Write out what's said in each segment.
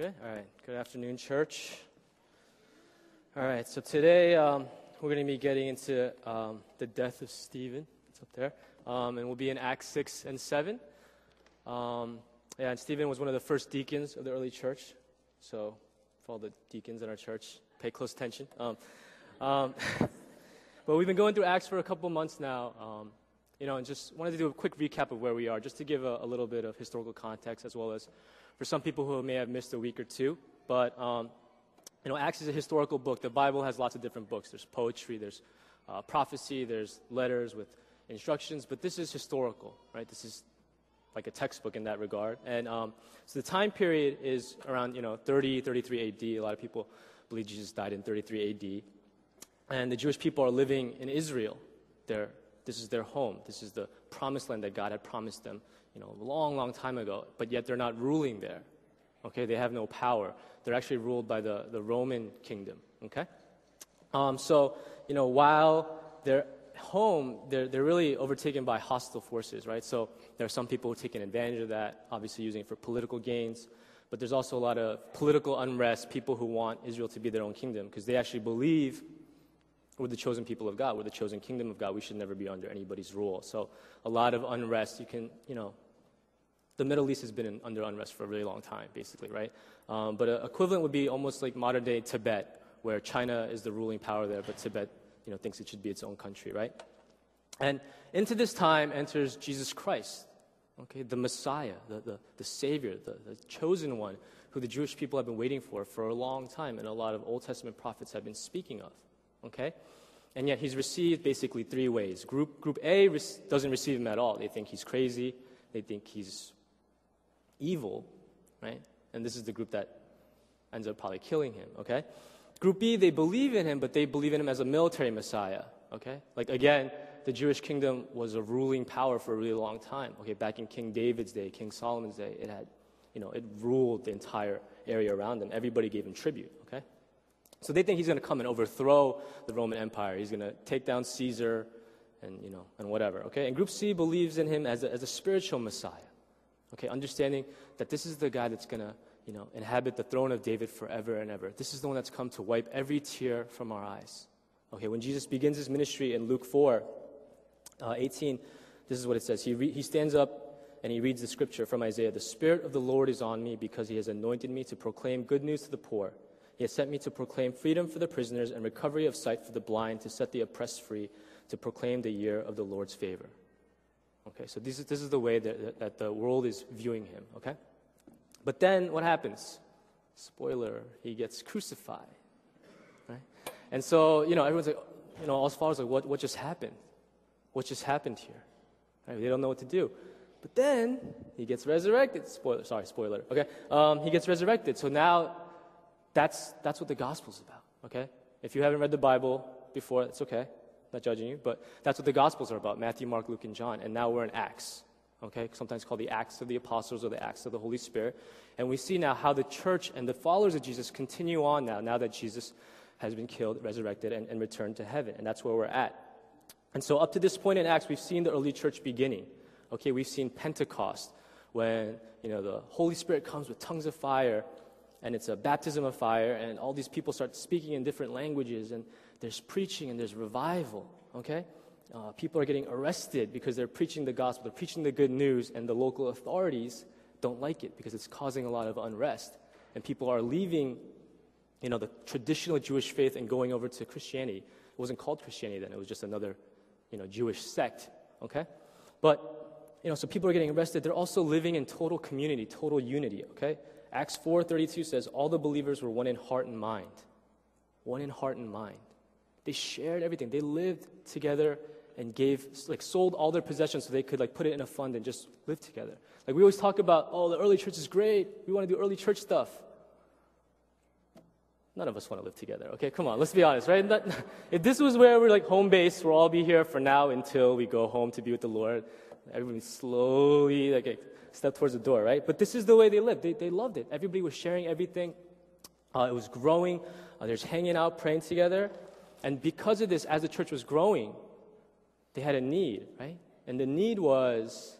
Good. All right. Good afternoon, church. All right. So today um, we're going to be getting into um, the death of Stephen. It's up there, um, and we'll be in Acts six and seven. Um, yeah, and Stephen was one of the first deacons of the early church. So, for all the deacons in our church, pay close attention. Um, um, but we've been going through Acts for a couple months now. You know, and just wanted to do a quick recap of where we are, just to give a, a little bit of historical context as well as for some people who may have missed a week or two. But, um, you know, Acts is a historical book. The Bible has lots of different books. There's poetry, there's uh, prophecy, there's letters with instructions, but this is historical, right? This is like a textbook in that regard. And um, so the time period is around, you know, 30, 33 AD. A lot of people believe Jesus died in 33 AD. And the Jewish people are living in Israel. They're, this is their home. This is the promised land that God had promised them you know, a long, long time ago, but yet they're not ruling there. Okay, they have no power. They're actually ruled by the, the Roman kingdom. Okay? Um, so, you know, while they're home, they're, they're really overtaken by hostile forces, right? So there are some people who are taking advantage of that, obviously using it for political gains. But there's also a lot of political unrest, people who want Israel to be their own kingdom, because they actually believe we're the chosen people of God. We're the chosen kingdom of God. We should never be under anybody's rule. So a lot of unrest. You can, you know, the Middle East has been in, under unrest for a really long time, basically, right? Um, but an equivalent would be almost like modern day Tibet, where China is the ruling power there, but Tibet, you know, thinks it should be its own country, right? And into this time enters Jesus Christ, okay, the Messiah, the, the, the Savior, the, the chosen one, who the Jewish people have been waiting for for a long time, and a lot of Old Testament prophets have been speaking of okay? And yet he's received basically three ways. Group, group A doesn't receive him at all. They think he's crazy, they think he's evil, right? And this is the group that ends up probably killing him, okay? Group B, they believe in him, but they believe in him as a military messiah, okay? Like again, the Jewish kingdom was a ruling power for a really long time, okay? Back in King David's day, King Solomon's day, it had, you know, it ruled the entire area around them. Everybody gave him tribute, okay? So they think he's going to come and overthrow the Roman Empire. He's going to take down Caesar and, you know, and whatever. Okay? And Group C believes in him as a, as a spiritual Messiah. Okay? Understanding that this is the guy that's going to, you know, inhabit the throne of David forever and ever. This is the one that's come to wipe every tear from our eyes. Okay? When Jesus begins his ministry in Luke 4, uh, 18, this is what it says. He, re- he stands up and he reads the scripture from Isaiah The Spirit of the Lord is on me because he has anointed me to proclaim good news to the poor. He has sent me to proclaim freedom for the prisoners and recovery of sight for the blind, to set the oppressed free, to proclaim the year of the Lord's favor. Okay, so this is, this is the way that, that the world is viewing him, okay? But then what happens? Spoiler, he gets crucified, right? And so, you know, everyone's like, you know, all followers like, what, what just happened? What just happened here? Right? They don't know what to do. But then he gets resurrected. Spoiler, sorry, spoiler. Okay, um, he gets resurrected. So now that's, that's what the gospel's about, okay? If you haven't read the Bible before, it's okay. not judging you, but that's what the gospels are about Matthew, Mark, Luke, and John. And now we're in Acts, okay? Sometimes called the Acts of the Apostles or the Acts of the Holy Spirit. And we see now how the church and the followers of Jesus continue on now, now that Jesus has been killed, resurrected, and, and returned to heaven. And that's where we're at. And so, up to this point in Acts, we've seen the early church beginning. Okay, we've seen Pentecost, when you know the Holy Spirit comes with tongues of fire and it's a baptism of fire, and all these people start speaking in different languages, and there's preaching and there's revival, okay? Uh, people are getting arrested because they're preaching the gospel, they're preaching the good news, and the local authorities don't like it because it's causing a lot of unrest. And people are leaving, you know, the traditional Jewish faith and going over to Christianity. It wasn't called Christianity then, it was just another, you know, Jewish sect, okay? But, you know, so people are getting arrested. They're also living in total community, total unity, okay? Acts 4:32 says all the believers were one in heart and mind. One in heart and mind. They shared everything. They lived together and gave like sold all their possessions so they could like put it in a fund and just live together. Like we always talk about, oh, the early church is great. We want to do early church stuff. None of us want to live together. Okay, come on, let's be honest, right? if this was where we're like home base, we'll all be here for now until we go home to be with the Lord. Everybody slowly like step towards the door, right? But this is the way they lived. They, they loved it. Everybody was sharing everything. Uh, it was growing. Uh, they're just hanging out, praying together. And because of this, as the church was growing, they had a need, right? And the need was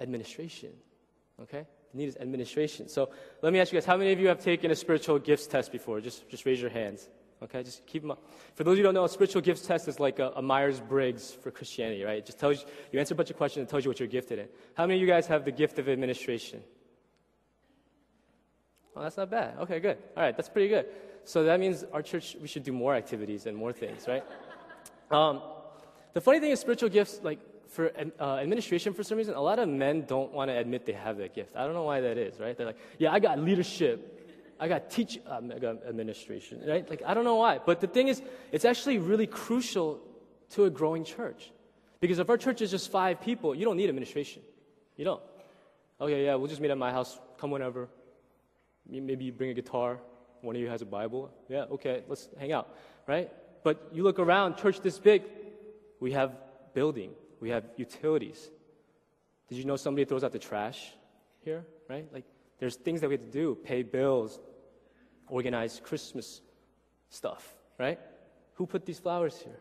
administration, okay? The need is administration. So let me ask you guys, how many of you have taken a spiritual gifts test before? Just, just raise your hands. Okay, just keep them up. For those of you who don't know, a spiritual gifts test is like a, a Myers-Briggs for Christianity, right? It just tells you, you answer a bunch of questions and tells you what you're gifted in. How many of you guys have the gift of administration? Oh, that's not bad. Okay, good. All right, that's pretty good. So that means our church, we should do more activities and more things, right? Um, the funny thing is, spiritual gifts, like for uh, administration, for some reason, a lot of men don't want to admit they have that gift. I don't know why that is, right? They're like, yeah, I got leadership. I got teach administration, right? Like, I don't know why. But the thing is, it's actually really crucial to a growing church. Because if our church is just five people, you don't need administration. You don't. Okay, yeah, we'll just meet at my house. Come whenever. Maybe you bring a guitar. One of you has a Bible. Yeah, okay, let's hang out, right? But you look around, church this big, we have building, we have utilities. Did you know somebody throws out the trash here, right? Like, there's things that we have to do pay bills, organize Christmas stuff, right? Who put these flowers here?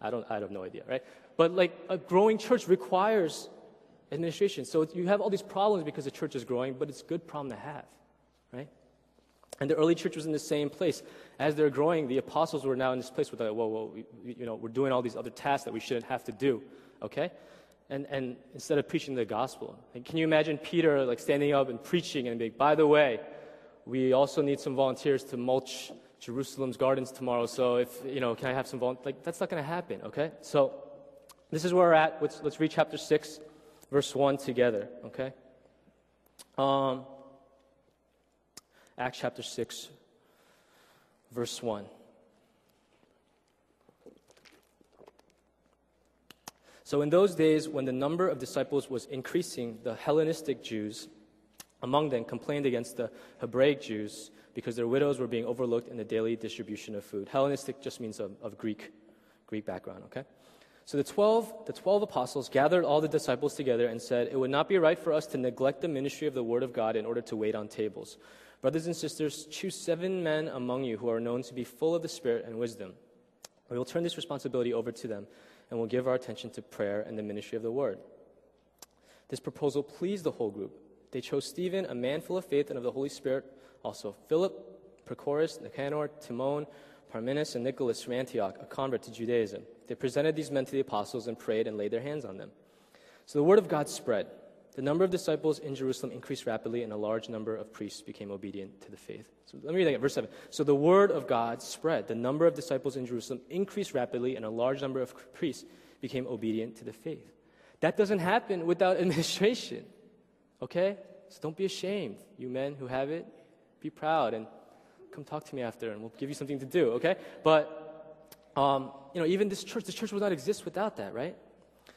I don't, I have no idea, right? But like a growing church requires administration. So you have all these problems because the church is growing, but it's a good problem to have, right? And the early church was in the same place. As they're growing, the apostles were now in this place where they're like, whoa, whoa, we, you know, we're doing all these other tasks that we shouldn't have to do, okay? And, and instead of preaching the gospel. And can you imagine Peter like standing up and preaching and being, by the way, we also need some volunteers to mulch Jerusalem's gardens tomorrow. So if, you know, can I have some volunteers? Like, that's not going to happen, okay? So this is where we're at. Let's, let's read chapter 6, verse 1 together, okay? Um, Acts chapter 6, verse 1. So, in those days, when the number of disciples was increasing, the Hellenistic Jews among them complained against the Hebraic Jews because their widows were being overlooked in the daily distribution of food. Hellenistic just means of, of Greek, Greek background, okay? So the 12, the 12 apostles gathered all the disciples together and said, It would not be right for us to neglect the ministry of the Word of God in order to wait on tables. Brothers and sisters, choose seven men among you who are known to be full of the Spirit and wisdom. We will turn this responsibility over to them and we will give our attention to prayer and the ministry of the Word. This proposal pleased the whole group. They chose Stephen, a man full of faith and of the Holy Spirit, also Philip, Prochorus, Nicanor, Timon, Parmenas, and Nicholas from Antioch, a convert to Judaism. They presented these men to the apostles and prayed and laid their hands on them. So the word of God spread. The number of disciples in Jerusalem increased rapidly, and a large number of priests became obedient to the faith. So let me read that again, verse 7. So the word of God spread. The number of disciples in Jerusalem increased rapidly, and a large number of priests became obedient to the faith. That doesn't happen without administration. Okay? So don't be ashamed, you men who have it. Be proud and come talk to me after, and we'll give you something to do, okay? But, um, you know, even this church, this church would not exist without that, right?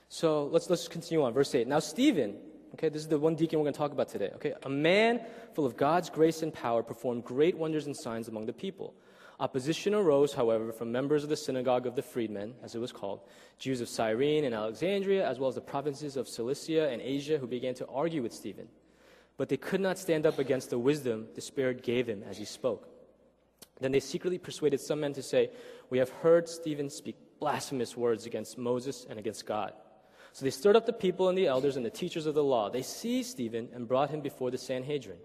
So let's, let's continue on. Verse 8. Now, Stephen, Okay, this is the one deacon we're going to talk about today. Okay, a man full of God's grace and power performed great wonders and signs among the people. Opposition arose, however, from members of the synagogue of the freedmen, as it was called, Jews of Cyrene and Alexandria, as well as the provinces of Cilicia and Asia, who began to argue with Stephen. But they could not stand up against the wisdom the Spirit gave him as he spoke. Then they secretly persuaded some men to say, We have heard Stephen speak blasphemous words against Moses and against God. So they stirred up the people and the elders and the teachers of the law. They seized Stephen and brought him before the Sanhedrin.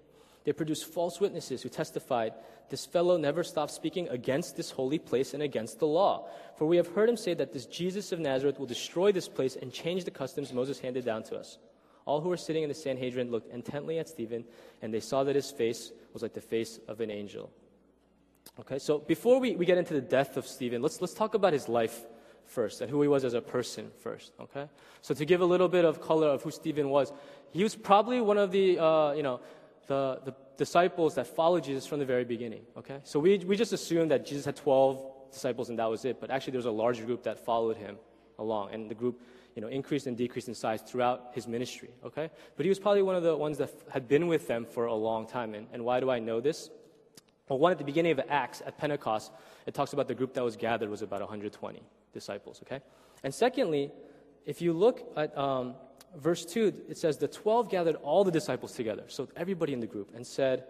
They produced false witnesses who testified, This fellow never stopped speaking against this holy place and against the law. For we have heard him say that this Jesus of Nazareth will destroy this place and change the customs Moses handed down to us. All who were sitting in the Sanhedrin looked intently at Stephen, and they saw that his face was like the face of an angel. Okay, so before we, we get into the death of Stephen, let's, let's talk about his life first and who he was as a person first. Okay, so to give a little bit of color of who Stephen was, he was probably one of the uh, you know the, the disciples that followed Jesus from the very beginning. Okay, so we we just assumed that Jesus had twelve disciples and that was it, but actually there was a larger group that followed him along, and the group you know increased and decreased in size throughout his ministry. Okay, but he was probably one of the ones that had been with them for a long time. And, and why do I know this? Well, one at the beginning of Acts at Pentecost, it talks about the group that was gathered was about 120 disciples, okay? And secondly, if you look at um, verse 2, it says, The 12 gathered all the disciples together, so everybody in the group, and said,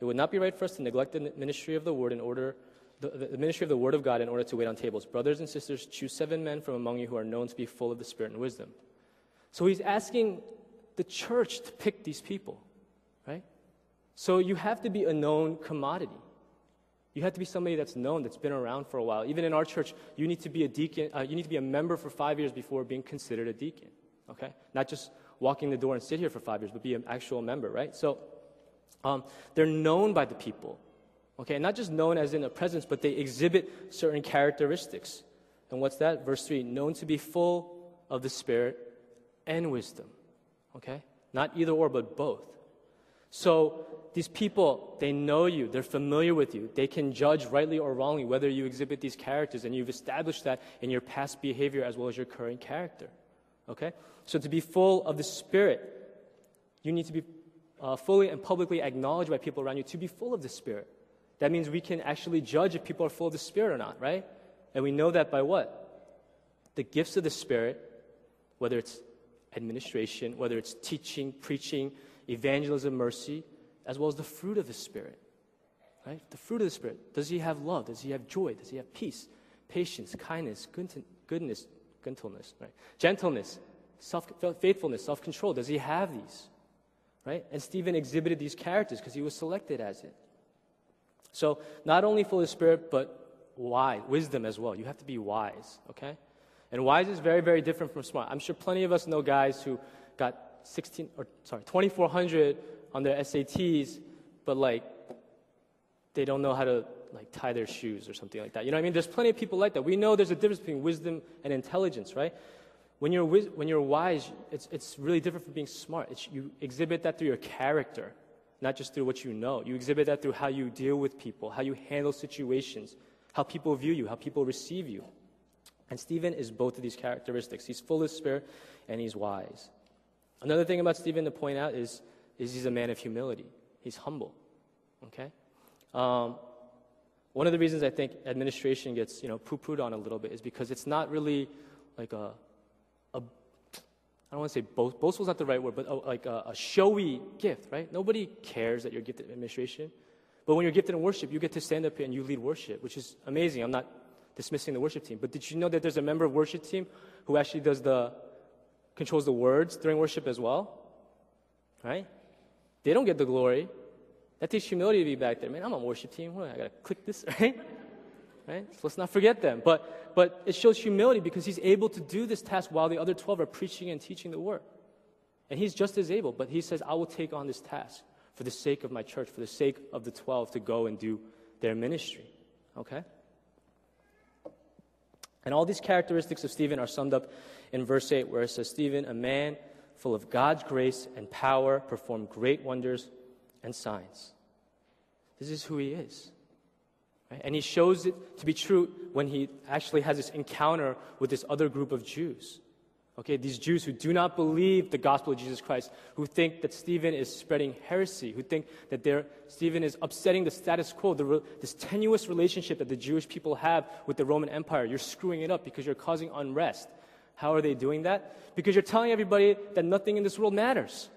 It would not be right for us to neglect the ministry of the word in order. The, the ministry of the Word of God in order to wait on tables. Brothers and sisters, choose seven men from among you who are known to be full of the Spirit and wisdom. So he's asking the church to pick these people, right? So you have to be a known commodity. You have to be somebody that's known, that's been around for a while. Even in our church, you need to be a deacon, uh, you need to be a member for five years before being considered a deacon. Okay? Not just walking the door and sit here for five years, but be an actual member, right? So um, they're known by the people. Okay? Not just known as in a presence, but they exhibit certain characteristics. And what's that? Verse 3 known to be full of the Spirit and wisdom. Okay? Not either or, but both. So these people, they know you, they're familiar with you, they can judge rightly or wrongly whether you exhibit these characters, and you've established that in your past behavior as well as your current character. Okay? So to be full of the Spirit, you need to be uh, fully and publicly acknowledged by people around you to be full of the Spirit. That means we can actually judge if people are full of the Spirit or not, right? And we know that by what? The gifts of the Spirit, whether it's administration, whether it's teaching, preaching, evangelism, mercy, as well as the fruit of the Spirit. Right? The fruit of the Spirit. Does he have love? Does he have joy? Does he have peace, patience, kindness, goodness, gentleness, right? Gentleness, self, faithfulness, self control. Does he have these? Right? And Stephen exhibited these characters because he was selected as it. So, not only full of Spirit, but wise, wisdom as well. You have to be wise, okay? And wise is very, very different from smart. I'm sure plenty of us know guys who got 16 or sorry, 2400 on their SATs, but like they don't know how to like tie their shoes or something like that. You know I mean? There's plenty of people like that. We know there's a difference between wisdom and intelligence, right? When you're, when you're wise, it's, it's really different from being smart. It's, you exhibit that through your character, not just through what you know. You exhibit that through how you deal with people, how you handle situations, how people view you, how people receive you. And Stephen is both of these characteristics. He's full of spirit and he's wise. Another thing about Stephen to point out is, is he's a man of humility. He's humble. Okay? Um, one of the reasons I think administration gets you know poo-pooed on a little bit is because it's not really like a, a I don't want to say boast, boastful is not the right word, but a, like a, a showy gift, right? Nobody cares that you're gifted in administration. But when you're gifted in worship, you get to stand up here and you lead worship, which is amazing. I'm not dismissing the worship team. But did you know that there's a member of worship team who actually does the controls the words during worship as well? Right? They don't get the glory. That takes humility to be back there. Man, I'm on worship team. What, I gotta click this, right? right? So let's not forget them. But but it shows humility because he's able to do this task while the other 12 are preaching and teaching the word. And he's just as able, but he says, I will take on this task for the sake of my church, for the sake of the 12 to go and do their ministry. Okay? And all these characteristics of Stephen are summed up in verse 8, where it says, Stephen, a man full of God's grace and power, performed great wonders and signs. This is who he is. Right? And he shows it to be true when he actually has this encounter with this other group of Jews. Okay, these Jews who do not believe the gospel of Jesus Christ, who think that Stephen is spreading heresy, who think that Stephen is upsetting the status quo, the, this tenuous relationship that the Jewish people have with the Roman Empire. You're screwing it up because you're causing unrest. How are they doing that? Because you're telling everybody that nothing in this world matters.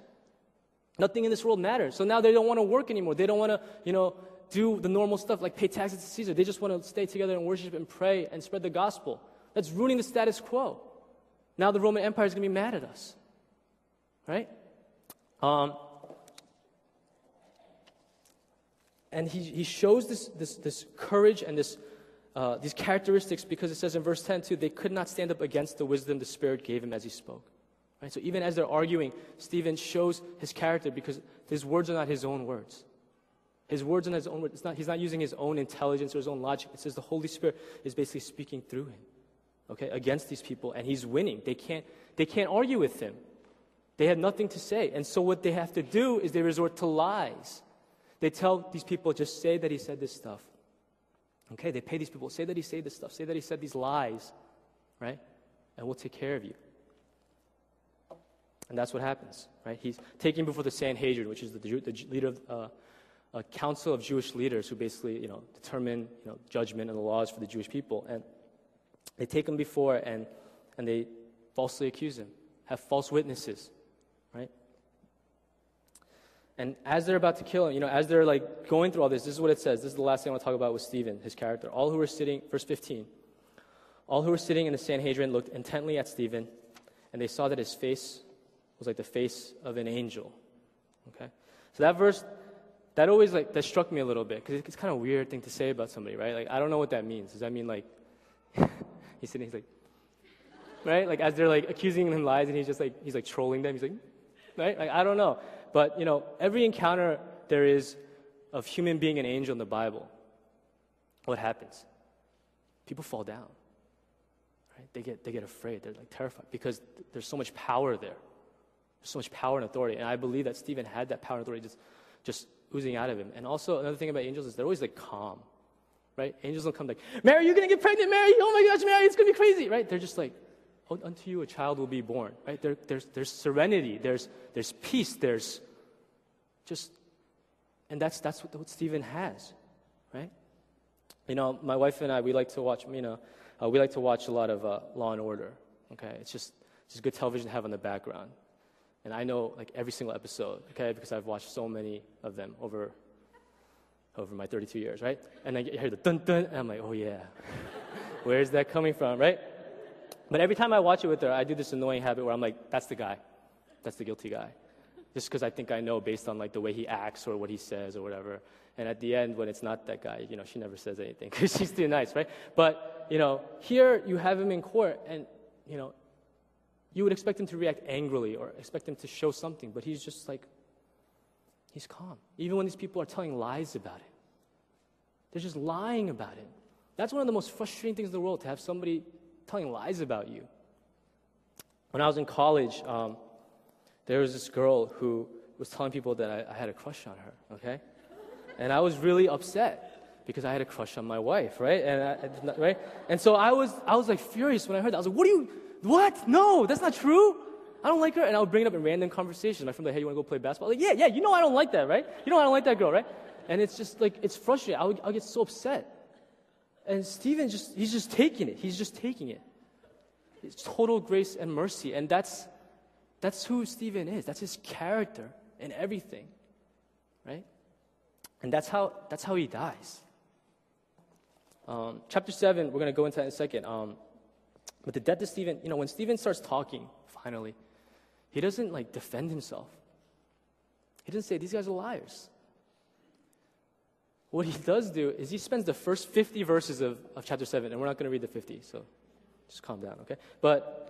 Nothing in this world matters. So now they don't want to work anymore. They don't want to, you know, do the normal stuff like pay taxes to Caesar. They just want to stay together and worship and pray and spread the gospel. That's ruining the status quo. Now the Roman Empire is going to be mad at us. Right? Um, and he, he shows this, this, this courage and this, uh, these characteristics because it says in verse 10 too, they could not stand up against the wisdom the Spirit gave him as he spoke. Right? So even as they're arguing, Stephen shows his character because his words are not his own words. His words are not his own words. Not, he's not using his own intelligence or his own logic. It says the Holy Spirit is basically speaking through him okay, against these people, and he's winning. They can't, they can't argue with him. They have nothing to say. And so what they have to do is they resort to lies. They tell these people, just say that he said this stuff. Okay, they pay these people, say that he said this stuff, say that he said these lies, right? And we'll take care of you. And that's what happens, right? He's taken before the Sanhedrin, which is the, the leader of uh, a council of Jewish leaders who basically, you know, determine, you know, judgment and the laws for the Jewish people. And they take him before and, and they falsely accuse him, have false witnesses, right? And as they're about to kill him, you know, as they're like going through all this, this is what it says. This is the last thing I want to talk about with Stephen, his character. All who were sitting, verse 15, all who were sitting in the Sanhedrin looked intently at Stephen, and they saw that his face was like the face of an angel. Okay? So that verse that always like that struck me a little bit because it's kind of a weird thing to say about somebody, right? Like I don't know what that means. Does that mean like he's sitting, he's like, right? Like as they're like accusing him lies, and he's just like he's like trolling them. He's like, right? Like I don't know, but you know, every encounter there is of human being and angel in the Bible, what happens? People fall down. Right? They get they get afraid. They're like terrified because there's so much power there. So much power and authority, and I believe that Stephen had that power and authority just just oozing out of him. And also another thing about angels is they're always like calm. Right? Angels don't come like, Mary, you're gonna get pregnant, Mary. Oh my gosh, Mary, it's gonna be crazy. Right? They're just like, unto you a child will be born. Right? There, there's there's serenity. There's there's peace. There's just, and that's that's what, what Stephen has, right? You know, my wife and I, we like to watch. You know, uh, we like to watch a lot of uh, Law and Order. Okay, it's just it's just good television to have in the background. And I know like every single episode, okay, because I've watched so many of them over over my 32 years, right? And I hear the dun dun, and I'm like, oh yeah, where's that coming from, right? But every time I watch it with her, I do this annoying habit where I'm like, that's the guy, that's the guilty guy, just because I think I know based on like the way he acts or what he says or whatever. And at the end, when it's not that guy, you know, she never says anything because she's too nice, right? But you know, here you have him in court, and you know, you would expect him to react angrily or expect him to show something, but he's just like, he's calm. Even when these people are telling lies about it, they're just lying about it. That's one of the most frustrating things in the world to have somebody telling lies about you. When I was in college, um, there was this girl who was telling people that I, I had a crush on her, okay? And I was really upset because I had a crush on my wife, right? And I, right? And so I was, I was like furious when I heard that. I was like, what are you, what? No, that's not true. I don't like her. And I would bring it up in random conversations. My friend like, hey, you want to go play basketball? I'm Like, yeah, yeah, you know I don't like that, right? You know I don't like that girl, right? And it's just like, it's frustrating. I would, I get so upset. And Stephen just, he's just taking it. He's just taking it. It's total grace and mercy. And that's, that's who Stephen is. That's his character and everything, right? And that's how, that's how he dies. Um, chapter 7, we're going to go into that in a second. Um, but the death of Stephen, you know, when Stephen starts talking, finally, he doesn't like defend himself. He doesn't say, these guys are liars. What he does do is he spends the first 50 verses of, of chapter 7, and we're not going to read the 50, so just calm down, okay? But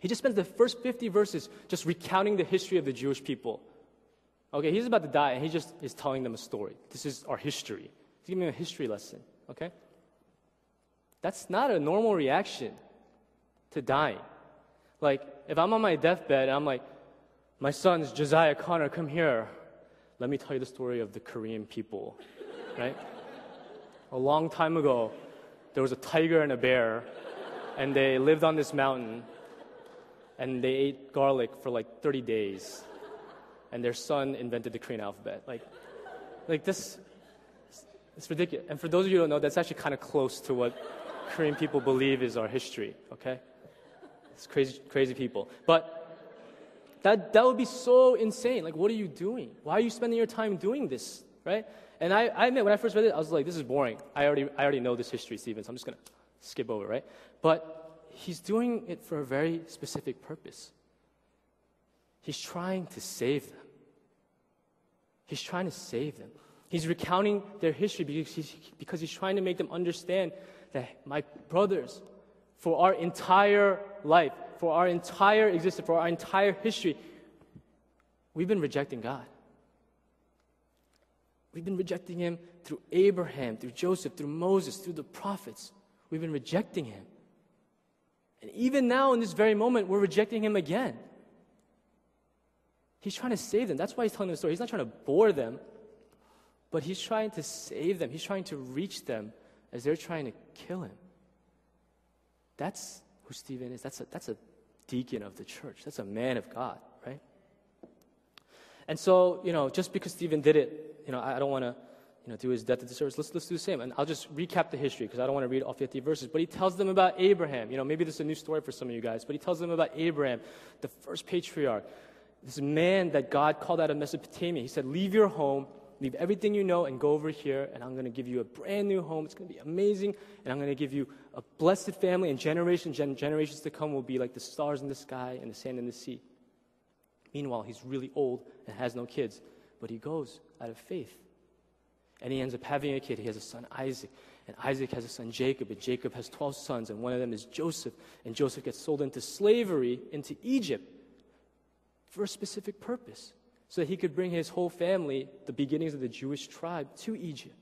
he just spends the first 50 verses just recounting the history of the Jewish people. Okay, he's about to die, and he just is telling them a story. This is our history. He's giving them a history lesson, okay? That's not a normal reaction to dying. Like, if I'm on my deathbed I'm like, my son's Josiah Connor, come here. Let me tell you the story of the Korean people, right? A long time ago, there was a tiger and a bear, and they lived on this mountain, and they ate garlic for like 30 days, and their son invented the Korean alphabet. Like, like this, it's ridiculous. And for those of you who don't know, that's actually kind of close to what Korean people believe is our history, okay? It's crazy, crazy people. But that, that would be so insane. Like, what are you doing? Why are you spending your time doing this, right? And I, I admit, when I first read it, I was like, this is boring. I already, I already know this history, Stephen, so I'm just going to skip over, right? But he's doing it for a very specific purpose. He's trying to save them. He's trying to save them. He's recounting their history because he's, because he's trying to make them understand that my brothers, for our entire life, for our entire existence, for our entire history, we've been rejecting God. We've been rejecting Him through Abraham, through Joseph, through Moses, through the prophets. We've been rejecting Him. And even now, in this very moment, we're rejecting Him again. He's trying to save them. That's why He's telling the story. He's not trying to bore them, but He's trying to save them. He's trying to reach them as they're trying to kill Him. That's who Stephen is. That's a, that's a deacon of the church. That's a man of God, right? And so, you know, just because Stephen did it, you know, I, I don't want to, you know, do his death at the service. Let's, let's do the same. And I'll just recap the history because I don't want to read all 50 verses. But he tells them about Abraham. You know, maybe this is a new story for some of you guys, but he tells them about Abraham, the first patriarch, this man that God called out of Mesopotamia. He said, Leave your home leave everything you know and go over here, and I'm going to give you a brand new home. It's going to be amazing, and I'm going to give you a blessed family, and generations and generations to come will be like the stars in the sky and the sand in the sea. Meanwhile, he's really old and has no kids, but he goes out of faith. And he ends up having a kid. He has a son, Isaac. And Isaac has a son, Jacob. And Jacob has 12 sons, and one of them is Joseph. And Joseph gets sold into slavery into Egypt for a specific purpose so that he could bring his whole family, the beginnings of the Jewish tribe, to Egypt.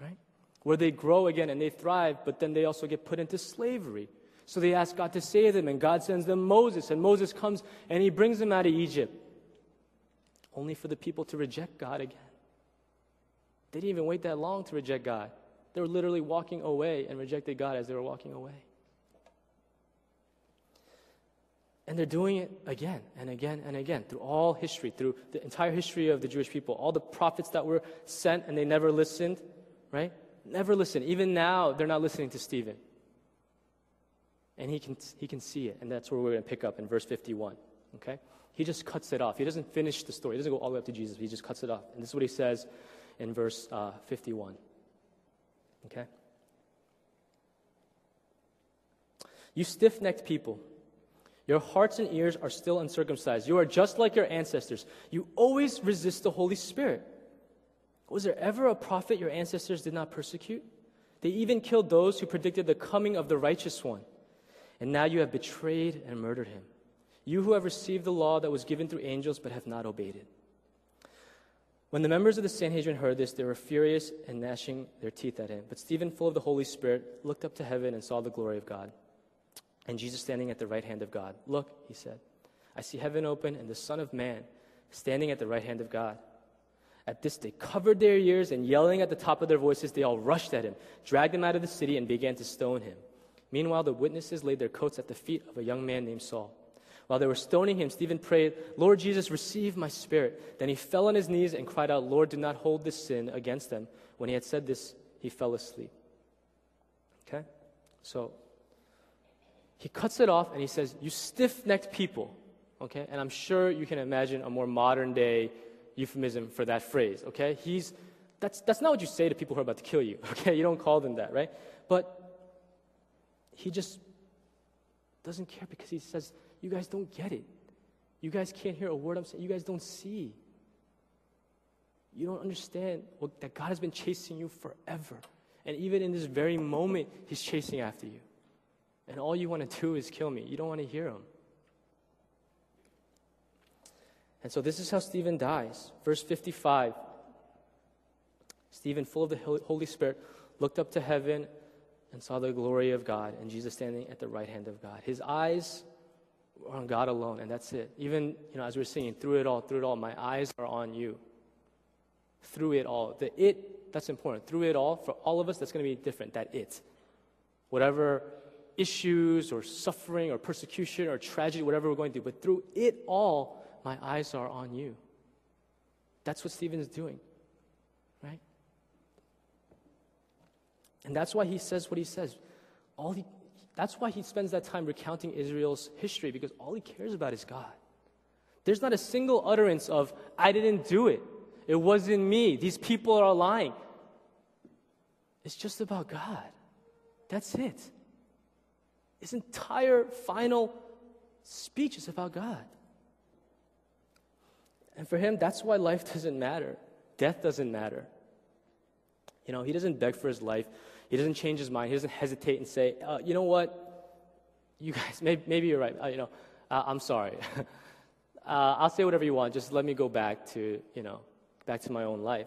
Right? Where they grow again and they thrive, but then they also get put into slavery. So they ask God to save them, and God sends them Moses. And Moses comes and he brings them out of Egypt, only for the people to reject God again. They didn't even wait that long to reject God. They were literally walking away and rejected God as they were walking away. And they're doing it again and again and again through all history, through the entire history of the Jewish people. All the prophets that were sent and they never listened, right? Never listened. Even now, they're not listening to Stephen. And he can, he can see it. And that's where we're going to pick up in verse 51. Okay? He just cuts it off. He doesn't finish the story. He doesn't go all the way up to Jesus. He just cuts it off. And this is what he says in verse uh, 51. Okay? You stiff necked people. Your hearts and ears are still uncircumcised. You are just like your ancestors. You always resist the Holy Spirit. Was there ever a prophet your ancestors did not persecute? They even killed those who predicted the coming of the righteous one. And now you have betrayed and murdered him. You who have received the law that was given through angels but have not obeyed it. When the members of the Sanhedrin heard this, they were furious and gnashing their teeth at him. But Stephen, full of the Holy Spirit, looked up to heaven and saw the glory of God and Jesus standing at the right hand of God. Look, he said, I see heaven open and the Son of Man standing at the right hand of God. At this, they covered their ears and yelling at the top of their voices, they all rushed at him, dragged him out of the city, and began to stone him. Meanwhile, the witnesses laid their coats at the feet of a young man named Saul. While they were stoning him, Stephen prayed, Lord Jesus, receive my spirit. Then he fell on his knees and cried out, Lord, do not hold this sin against them. When he had said this, he fell asleep. Okay? So he cuts it off and he says, You stiff necked people. Okay? And I'm sure you can imagine a more modern day euphemism for that phrase. Okay? He's, that's, that's not what you say to people who are about to kill you. Okay? You don't call them that, right? But he just doesn't care because he says, You guys don't get it. You guys can't hear a word I'm saying. You guys don't see. You don't understand that God has been chasing you forever. And even in this very moment, He's chasing after you. And all you want to do is kill me. You don't want to hear him. And so this is how Stephen dies. Verse 55 Stephen, full of the Holy Spirit, looked up to heaven and saw the glory of God and Jesus standing at the right hand of God. His eyes were on God alone, and that's it. Even, you know, as we are singing, through it all, through it all, my eyes are on you. Through it all. The it, that's important. Through it all, for all of us, that's going to be different. That it. Whatever issues or suffering or persecution or tragedy, whatever we're going through. But through it all, my eyes are on you. That's what Stephen is doing, right? And that's why he says what he says. All he, that's why he spends that time recounting Israel's history, because all he cares about is God. There's not a single utterance of, I didn't do it. It wasn't me. These people are lying. It's just about God. That's it. His entire final speech is about God. And for him, that's why life doesn't matter. Death doesn't matter. You know, he doesn't beg for his life. He doesn't change his mind. He doesn't hesitate and say, uh, you know what? You guys, maybe, maybe you're right. Uh, you know, uh, I'm sorry. Uh, I'll say whatever you want. Just let me go back to, you know, back to my own life.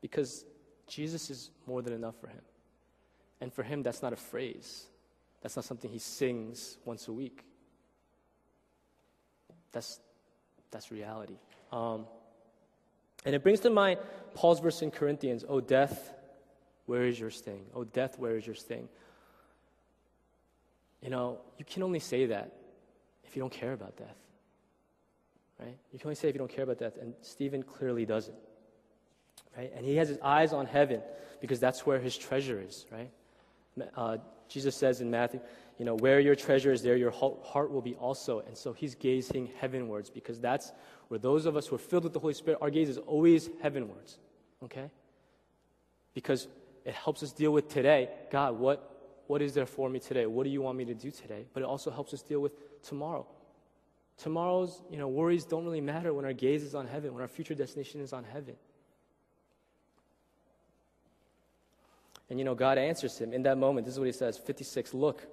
Because Jesus is more than enough for him. And for him, that's not a phrase. That's not something he sings once a week. That's, that's reality. Um, and it brings to mind Paul's verse in Corinthians Oh, death, where is your sting? Oh, death, where is your sting? You know, you can only say that if you don't care about death. Right? You can only say if you don't care about death. And Stephen clearly doesn't. Right? And he has his eyes on heaven because that's where his treasure is, right? Uh, Jesus says in Matthew, you know, where your treasure is, there your heart will be also. And so he's gazing heavenwards because that's where those of us who are filled with the Holy Spirit, our gaze is always heavenwards. Okay? Because it helps us deal with today. God, what, what is there for me today? What do you want me to do today? But it also helps us deal with tomorrow. Tomorrow's you know, worries don't really matter when our gaze is on heaven, when our future destination is on heaven. And you know, God answers him in that moment. This is what he says 56 Look,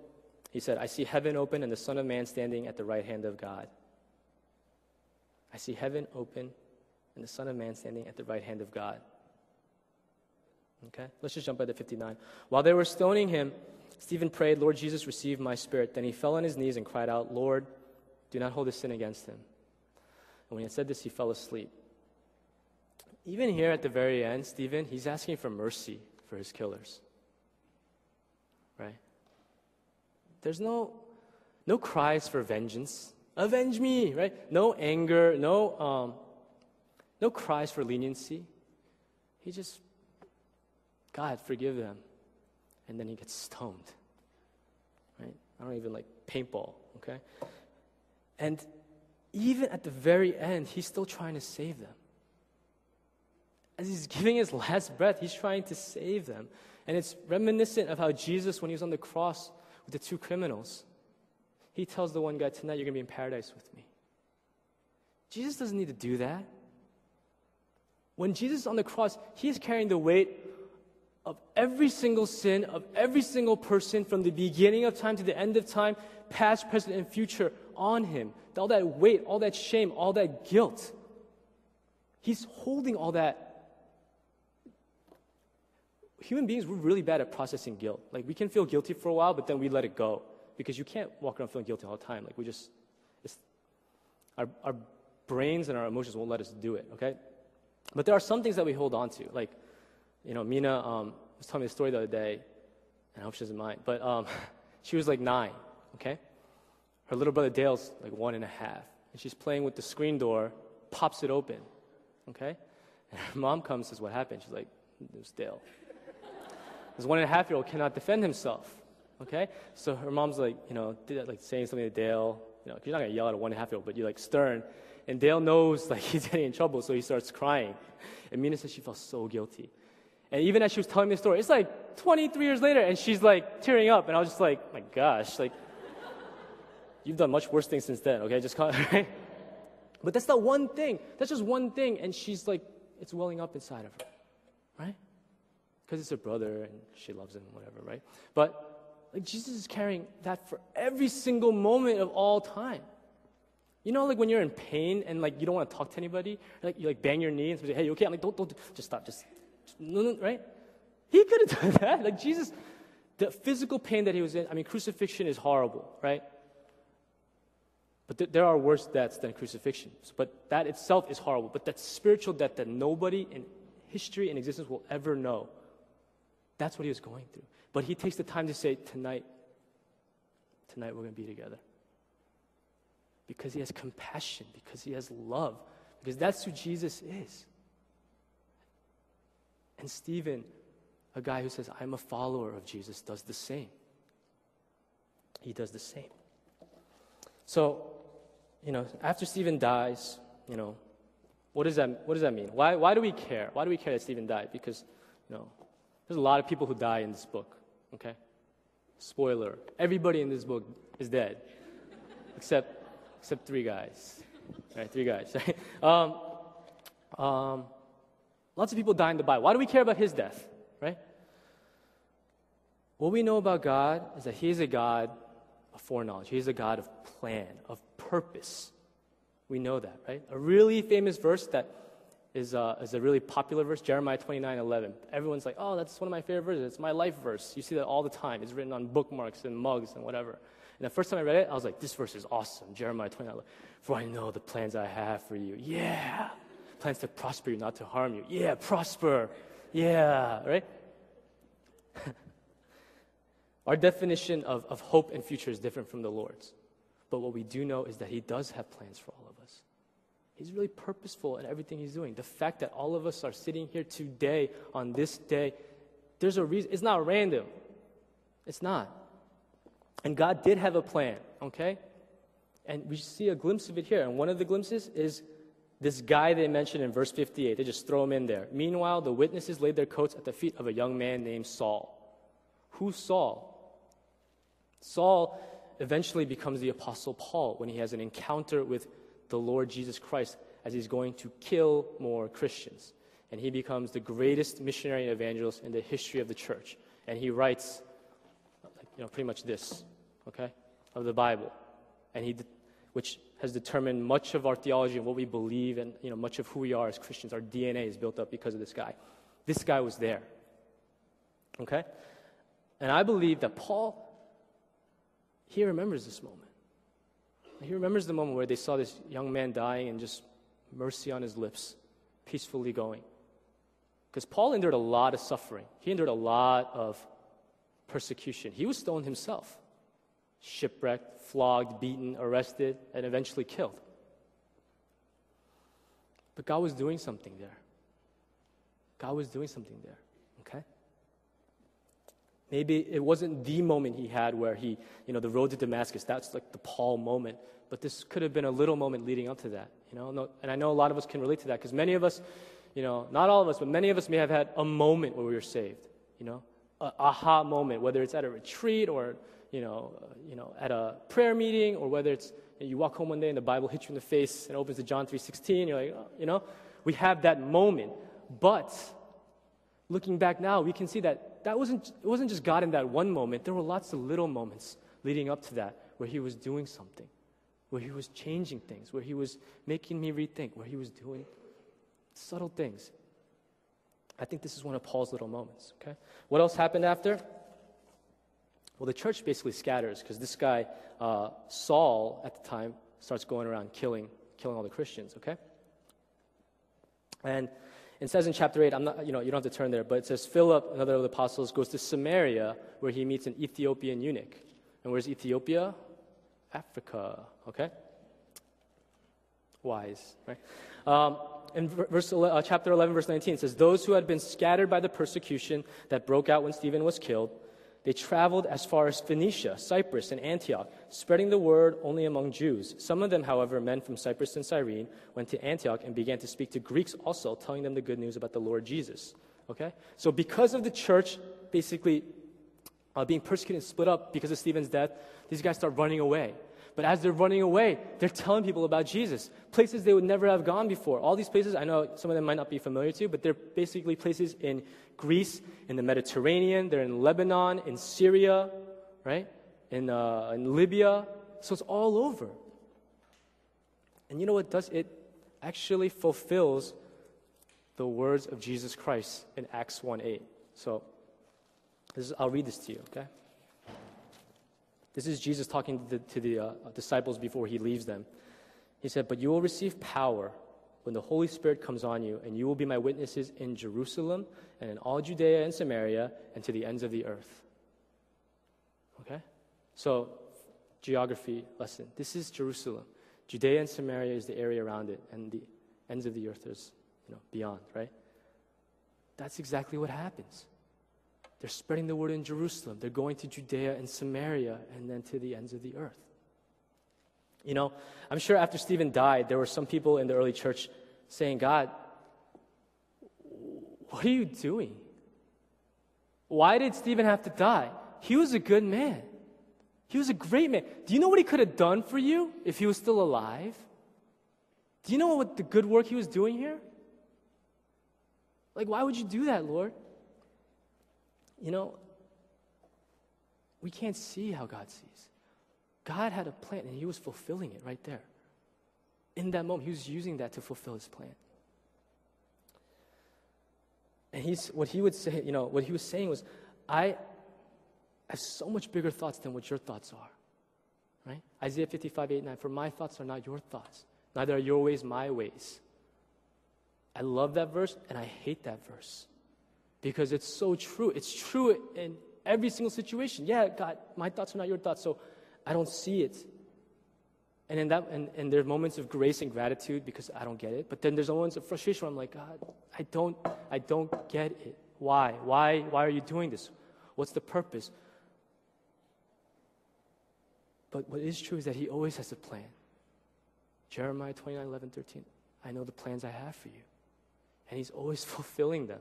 he said, I see heaven open and the Son of Man standing at the right hand of God. I see heaven open and the Son of Man standing at the right hand of God. Okay, let's just jump at the 59. While they were stoning him, Stephen prayed, Lord Jesus, receive my spirit. Then he fell on his knees and cried out, Lord, do not hold this sin against him. And when he had said this, he fell asleep. Even here at the very end, Stephen, he's asking for mercy for his killers. Right? There's no, no cries for vengeance. Avenge me, right? No anger, no, um, no cries for leniency. He just, God, forgive them. And then he gets stoned. Right? I don't even like paintball, okay? And even at the very end, he's still trying to save them as he's giving his last breath, he's trying to save them. And it's reminiscent of how Jesus, when he was on the cross with the two criminals, he tells the one guy, Tonight you're going to be in paradise with me. Jesus doesn't need to do that. When Jesus is on the cross, he's carrying the weight of every single sin of every single person from the beginning of time to the end of time, past, present, and future, on him. All that weight, all that shame, all that guilt. He's holding all that human beings, we're really bad at processing guilt. Like, we can feel guilty for a while, but then we let it go because you can't walk around feeling guilty all the time. Like, we just, our, our brains and our emotions won't let us do it, okay? But there are some things that we hold on to. Like, you know, Mina um, was telling me a story the other day, and I hope she doesn't mind, but um, she was like nine, okay? Her little brother Dale's like one and a half, and she's playing with the screen door, pops it open, okay? And her mom comes says, What happened? She's like, It was Dale. This one and a half year old cannot defend himself. Okay? So her mom's like, you know, like saying something to Dale. You know, you're not gonna yell at a one and a half year old, but you're like stern. And Dale knows like he's getting in trouble, so he starts crying. And Mina says she felt so guilty. And even as she was telling me the story, it's like 23 years later, and she's like tearing up, and I was just like, my gosh, like, you've done much worse things since then, okay? Just call, right? But that's not one thing. That's just one thing, and she's like, it's welling up inside of her, right? Because it's her brother and she loves him, whatever, right? But like Jesus is carrying that for every single moment of all time. You know, like when you're in pain and like you don't want to talk to anybody, like you like bang your knee and say, "Hey, you okay?" I'm like, "Don't, don't, just stop, just, no, no, right?" He could have done that. Like Jesus, the physical pain that he was in. I mean, crucifixion is horrible, right? But th- there are worse deaths than crucifixion. But that itself is horrible. But that spiritual death that nobody in history and existence will ever know that's what he was going through. But he takes the time to say, Tonight, tonight we're going to be together. Because he has compassion, because he has love, because that's who Jesus is. And Stephen, a guy who says, I'm a follower of Jesus, does the same. He does the same. So, you know, after Stephen dies, you know, what does that, what does that mean? Why, why do we care? Why do we care that Stephen died? Because, you know, there's a lot of people who die in this book, okay? Spoiler everybody in this book is dead, except, except three guys. Right, three guys. Right? Um, um, lots of people die in the Bible. Why do we care about his death, right? What we know about God is that he is a God of foreknowledge, he is a God of plan, of purpose. We know that, right? A really famous verse that is, uh, is a really popular verse, Jeremiah 29 11. Everyone's like, oh, that's one of my favorite verses. It's my life verse. You see that all the time. It's written on bookmarks and mugs and whatever. And the first time I read it, I was like, this verse is awesome. Jeremiah 29 11. For I know the plans I have for you. Yeah. Plans to prosper you, not to harm you. Yeah, prosper. Yeah, right? Our definition of, of hope and future is different from the Lord's. But what we do know is that He does have plans for all. He's really purposeful in everything he's doing. The fact that all of us are sitting here today on this day, there's a reason. It's not random. It's not. And God did have a plan, okay? And we see a glimpse of it here. And one of the glimpses is this guy they mentioned in verse 58. They just throw him in there. Meanwhile, the witnesses laid their coats at the feet of a young man named Saul. Who's Saul? Saul eventually becomes the Apostle Paul when he has an encounter with the Lord Jesus Christ as he's going to kill more Christians. And he becomes the greatest missionary and evangelist in the history of the church. And he writes, you know, pretty much this, okay, of the Bible. And he, which has determined much of our theology and what we believe and, you know, much of who we are as Christians. Our DNA is built up because of this guy. This guy was there. Okay? And I believe that Paul, he remembers this moment. He remembers the moment where they saw this young man dying and just mercy on his lips, peacefully going. Because Paul endured a lot of suffering, he endured a lot of persecution. He was stoned himself, shipwrecked, flogged, beaten, arrested, and eventually killed. But God was doing something there. God was doing something there? Maybe it wasn't the moment he had where he, you know, the road to Damascus, that's like the Paul moment. But this could have been a little moment leading up to that, you know? And I know a lot of us can relate to that because many of us, you know, not all of us, but many of us may have had a moment where we were saved, you know? A aha moment, whether it's at a retreat or, you know, uh, you know, at a prayer meeting or whether it's you, know, you walk home one day and the Bible hits you in the face and opens to John 3.16, you're like, oh, you know? We have that moment. But looking back now, we can see that that wasn't, it wasn't just God in that one moment. There were lots of little moments leading up to that where He was doing something, where He was changing things, where He was making me rethink, where He was doing subtle things. I think this is one of Paul's little moments, okay? What else happened after? Well, the church basically scatters because this guy, uh, Saul, at the time, starts going around killing, killing all the Christians, okay? And it says in chapter 8, I'm not, you know, you don't have to turn there, but it says Philip, another of the apostles, goes to Samaria where he meets an Ethiopian eunuch. And where's Ethiopia? Africa, okay? Wise, right? Um, in verse, uh, chapter 11, verse 19, it says, Those who had been scattered by the persecution that broke out when Stephen was killed they traveled as far as Phoenicia, Cyprus, and Antioch, spreading the word only among Jews. Some of them, however, men from Cyprus and Cyrene, went to Antioch and began to speak to Greeks also, telling them the good news about the Lord Jesus. Okay? So, because of the church basically uh, being persecuted and split up because of Stephen's death, these guys start running away. But as they're running away, they're telling people about Jesus. Places they would never have gone before. All these places, I know some of them might not be familiar to, you, but they're basically places in Greece, in the Mediterranean, they're in Lebanon, in Syria, right? In, uh, in Libya. So it's all over. And you know what does? It actually fulfills the words of Jesus Christ in Acts 1 8. So this is, I'll read this to you, okay? This is Jesus talking to the, to the uh, disciples before he leaves them. He said, But you will receive power when the Holy Spirit comes on you, and you will be my witnesses in Jerusalem and in all Judea and Samaria and to the ends of the earth. Okay? So, geography lesson. This is Jerusalem. Judea and Samaria is the area around it, and the ends of the earth is, you know, beyond, right? That's exactly what happens. They're spreading the word in Jerusalem. They're going to Judea and Samaria and then to the ends of the earth. You know, I'm sure after Stephen died, there were some people in the early church saying, God, what are you doing? Why did Stephen have to die? He was a good man. He was a great man. Do you know what he could have done for you if he was still alive? Do you know what the good work he was doing here? Like, why would you do that, Lord? You know, we can't see how God sees. God had a plan and he was fulfilling it right there. In that moment, he was using that to fulfill his plan. And he's, what he would say, you know, what he was saying was, I have so much bigger thoughts than what your thoughts are. Right? Isaiah 55, 8, 9. For my thoughts are not your thoughts, neither are your ways my ways. I love that verse and I hate that verse because it's so true. It's true in every single situation. Yeah, God, my thoughts are not your thoughts, so I don't see it. And in that, and, and there are moments of grace and gratitude because I don't get it. But then there's moments of frustration where I'm like, God, I don't, I don't get it. Why? Why? Why are you doing this? What's the purpose? But what is true is that He always has a plan. Jeremiah 29, 11, 13. I know the plans I have for you. And He's always fulfilling them.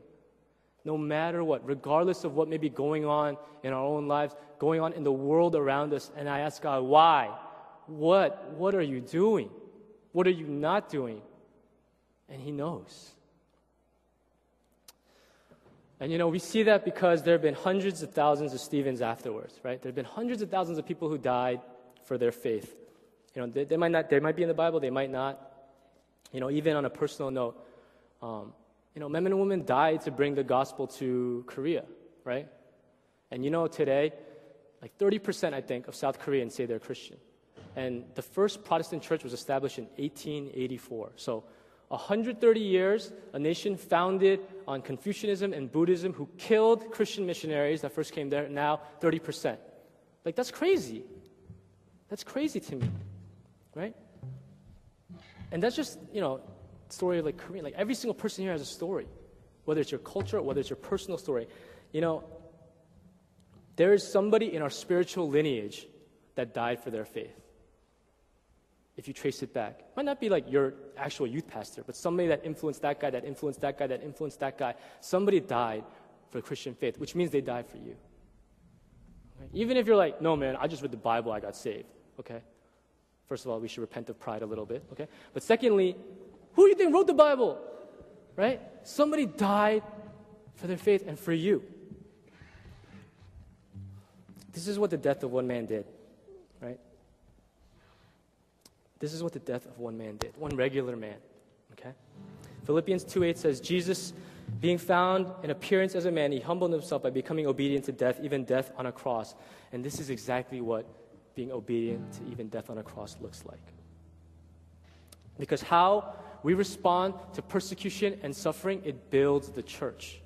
No matter what, regardless of what may be going on in our own lives, going on in the world around us. And I ask God, why? What? What are you doing? What are you not doing? And He knows. And you know, we see that because there have been hundreds of thousands of Stevens afterwards, right? There have been hundreds of thousands of people who died for their faith. You know, they, they might not, they might be in the Bible, they might not. You know, even on a personal note, um, you know, men and women died to bring the gospel to Korea, right? And you know, today, like 30%, I think, of South Koreans say they're Christian. And the first Protestant church was established in 1884. So, 130 years, a nation founded on Confucianism and Buddhism who killed Christian missionaries that first came there, now 30%. Like, that's crazy. That's crazy to me, right? And that's just, you know, story of like Korean. Like every single person here has a story, whether it's your culture, whether it's your personal story. You know, there is somebody in our spiritual lineage that died for their faith. If you trace it back, it might not be like your actual youth pastor, but somebody that influenced that guy, that influenced that guy, that influenced that guy. Somebody died for Christian faith, which means they died for you. Okay? Even if you're like, no, man, I just read the Bible, I got saved. Okay? First of all, we should repent of pride a little bit. Okay? But secondly, who do you think wrote the Bible? Right? Somebody died for their faith and for you. This is what the death of one man did, right? This is what the death of one man did, one regular man, okay? Philippians 2:8 says, Jesus, being found in appearance as a man, he humbled himself by becoming obedient to death, even death on a cross. And this is exactly what being obedient to even death on a cross looks like. Because how we respond to persecution and suffering, it builds the church.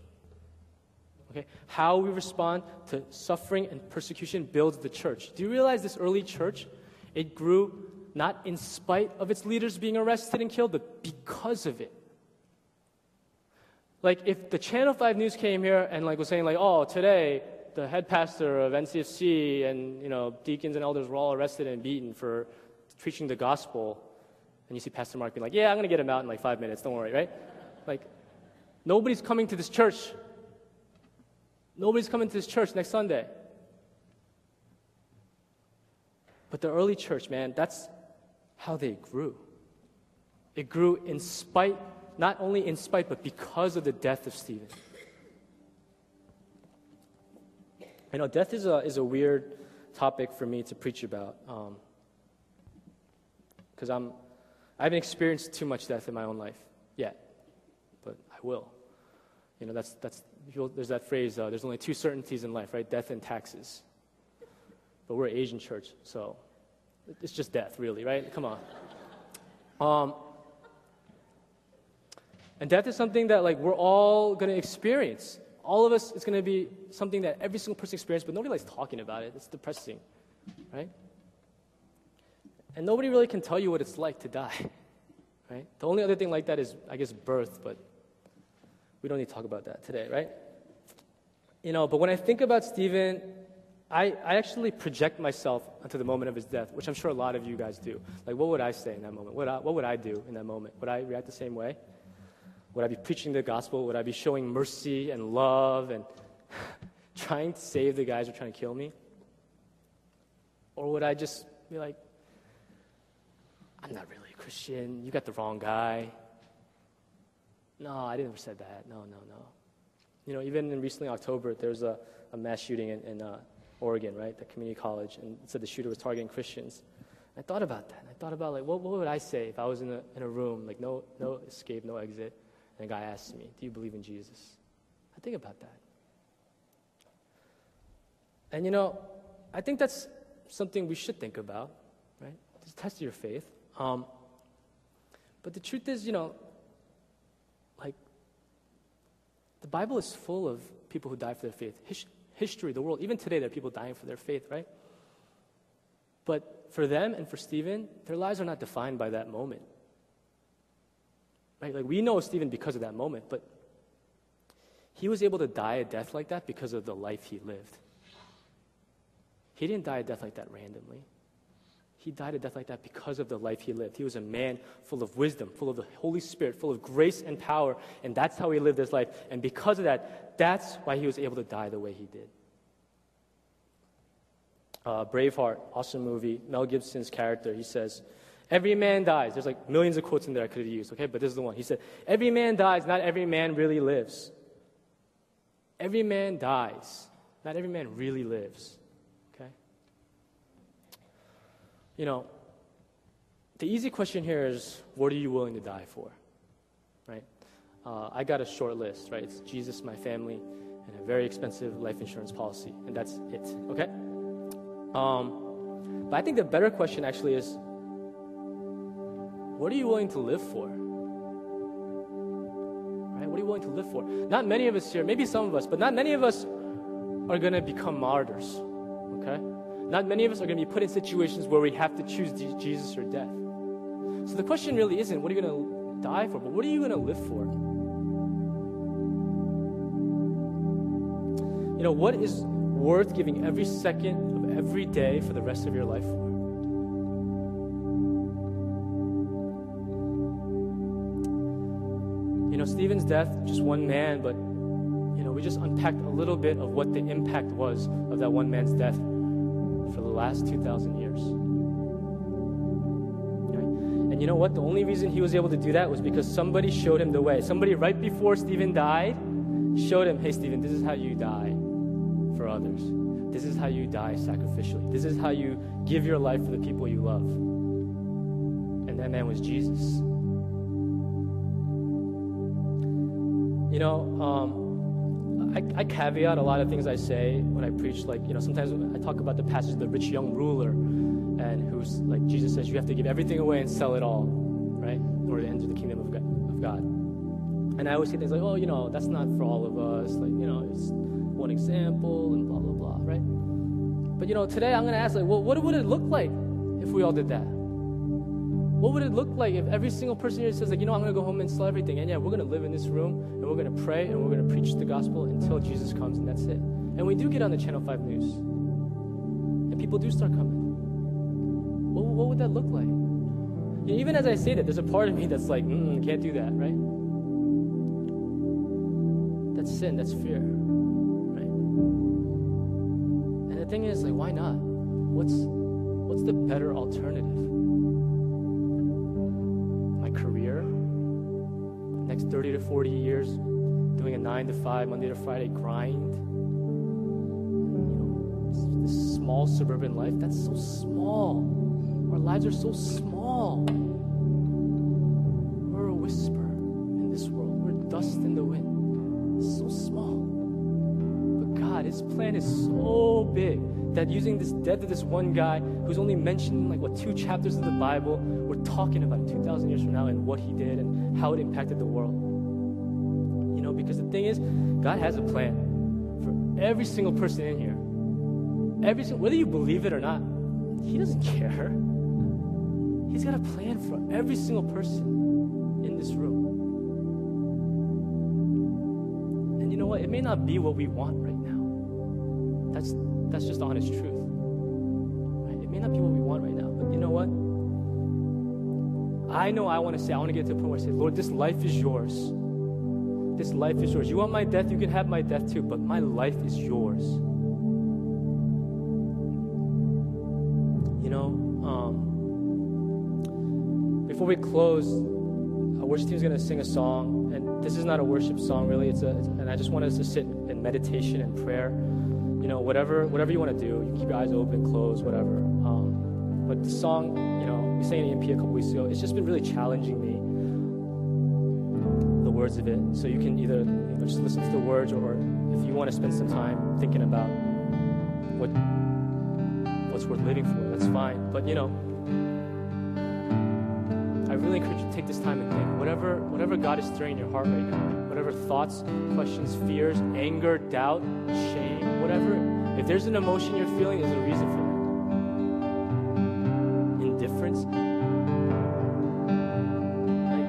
Okay? How we respond to suffering and persecution builds the church. Do you realize this early church, it grew not in spite of its leaders being arrested and killed, but because of it. Like if the Channel 5 News came here and like was saying like, oh, today the head pastor of NCFC and you know deacons and elders were all arrested and beaten for preaching the gospel, and you see Pastor Mark being like, yeah, I'm going to get him out in like five minutes. Don't worry, right? Like, nobody's coming to this church. Nobody's coming to this church next Sunday. But the early church, man, that's how they grew. It grew in spite, not only in spite, but because of the death of Stephen. I know death is a, is a weird topic for me to preach about because um, I'm, I haven't experienced too much death in my own life yet, but I will. You know, that's, that's, there's that phrase, uh, there's only two certainties in life, right? Death and taxes. But we're an Asian church, so it's just death, really, right? Come on. Um, and death is something that, like, we're all going to experience. All of us, it's going to be something that every single person experiences, but nobody likes talking about it. It's depressing, right? And nobody really can tell you what it's like to die, right? The only other thing like that is, I guess, birth, but we don't need to talk about that today, right? You know, but when I think about Stephen, I, I actually project myself onto the moment of his death, which I'm sure a lot of you guys do. Like, what would I say in that moment? What, I, what would I do in that moment? Would I react the same way? Would I be preaching the gospel? Would I be showing mercy and love and trying to save the guys who are trying to kill me? Or would I just be like, I'm not really a Christian. You got the wrong guy. No, I didn't ever say that. No, no, no. You know, even in recently October, there was a, a mass shooting in, in uh, Oregon, right, the community college, and it said the shooter was targeting Christians. I thought about that. I thought about like, what, what would I say if I was in a, in a room, like no, no escape, no exit, and a guy asks me, "Do you believe in Jesus?" I think about that. And you know, I think that's something we should think about, right? Just test your faith. Um, but the truth is, you know, like, the Bible is full of people who die for their faith. His, history, the world, even today, there are people dying for their faith, right? But for them and for Stephen, their lives are not defined by that moment. Right? Like, we know Stephen because of that moment, but he was able to die a death like that because of the life he lived. He didn't die a death like that randomly. He died a death like that because of the life he lived. He was a man full of wisdom, full of the Holy Spirit, full of grace and power, and that's how he lived his life. And because of that, that's why he was able to die the way he did. Uh, Braveheart, awesome movie. Mel Gibson's character, he says, Every man dies. There's like millions of quotes in there I could have used, okay? But this is the one. He said, Every man dies, not every man really lives. Every man dies, not every man really lives, okay? You know, the easy question here is what are you willing to die for, right? Uh, I got a short list, right? It's Jesus, my family, and a very expensive life insurance policy, and that's it, okay? Um, but I think the better question actually is what are you willing to live for? Right? What are you willing to live for? Not many of us here, maybe some of us, but not many of us are going to become martyrs. Okay? Not many of us are going to be put in situations where we have to choose Jesus or death. So the question really isn't what are you going to die for, but what are you going to live for? You know, what is worth giving every second of every day for the rest of your life for? You know, Stephen's death, just one man, but, you know, we just unpacked a little bit of what the impact was of that one man's death for the last 2,000 years. And you know what? The only reason he was able to do that was because somebody showed him the way. Somebody right before Stephen died showed him, hey, Stephen, this is how you die for others. This is how you die sacrificially. This is how you give your life for the people you love. And that man was Jesus. You know, um, I, I, caveat a lot of things I say when I preach. Like, you know, sometimes I talk about the passage of the rich young ruler, and who's like Jesus says, you have to give everything away and sell it all, right, in order to enter the kingdom of God. Of God. And I always say things like, oh, you know, that's not for all of us. Like, you know, it's one example and blah blah blah, right? But you know, today I'm going to ask, like, well, what would it look like if we all did that? What would it look like if every single person here says, like, you know, I'm going to go home and sell everything, and yeah, we're going to live in this room, and we're going to pray, and we're going to preach the gospel until Jesus comes, and that's it. And we do get on the Channel 5 news, and people do start coming. What, what would that look like? You know, even as I say that, there's a part of me that's like, mm, can't do that, right? That's sin, that's fear, right? And the thing is, like, why not? What's what's the better alternative? 30 to 40 years doing a 9 to 5, Monday to Friday grind. You know, this small suburban life, that's so small. Our lives are so small. That using this death of this one guy who's only mentioned in like what two chapters of the Bible, we're talking about 2,000 years from now and what he did and how it impacted the world. You know, because the thing is, God has a plan for every single person in here. Every single, whether you believe it or not, He doesn't care. He's got a plan for every single person in this room. And you know what? It may not be what we want right now. That's that's just the honest truth. Right? It may not be what we want right now, but you know what? I know I want to say, I want to get to the point where I say, Lord, this life is yours. This life is yours. You want my death, you can have my death too, but my life is yours. You know, um, before we close, our worship team is going to sing a song, and this is not a worship song, really. It's a, and I just want us to sit in meditation and prayer you know, whatever whatever you want to do, you keep your eyes open, close, whatever. Um, but the song, you know, we sang in EMP a couple weeks ago. It's just been really challenging me. The words of it, so you can either you know, just listen to the words, or if you want to spend some time thinking about what what's worth living for, that's fine. But you know, I really encourage you to take this time and think. Whatever whatever God is stirring in your heart right now whatever thoughts, questions, fears, anger, doubt, shame, there's an emotion you're feeling, there's a reason for that. Indifference. Like,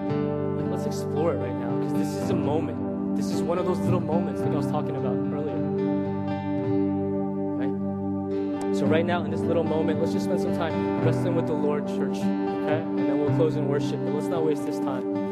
like let's explore it right now because this is a moment. This is one of those little moments like I was talking about earlier. Right? So, right now, in this little moment, let's just spend some time wrestling with the Lord, church. Okay? And then we'll close in worship. But let's not waste this time.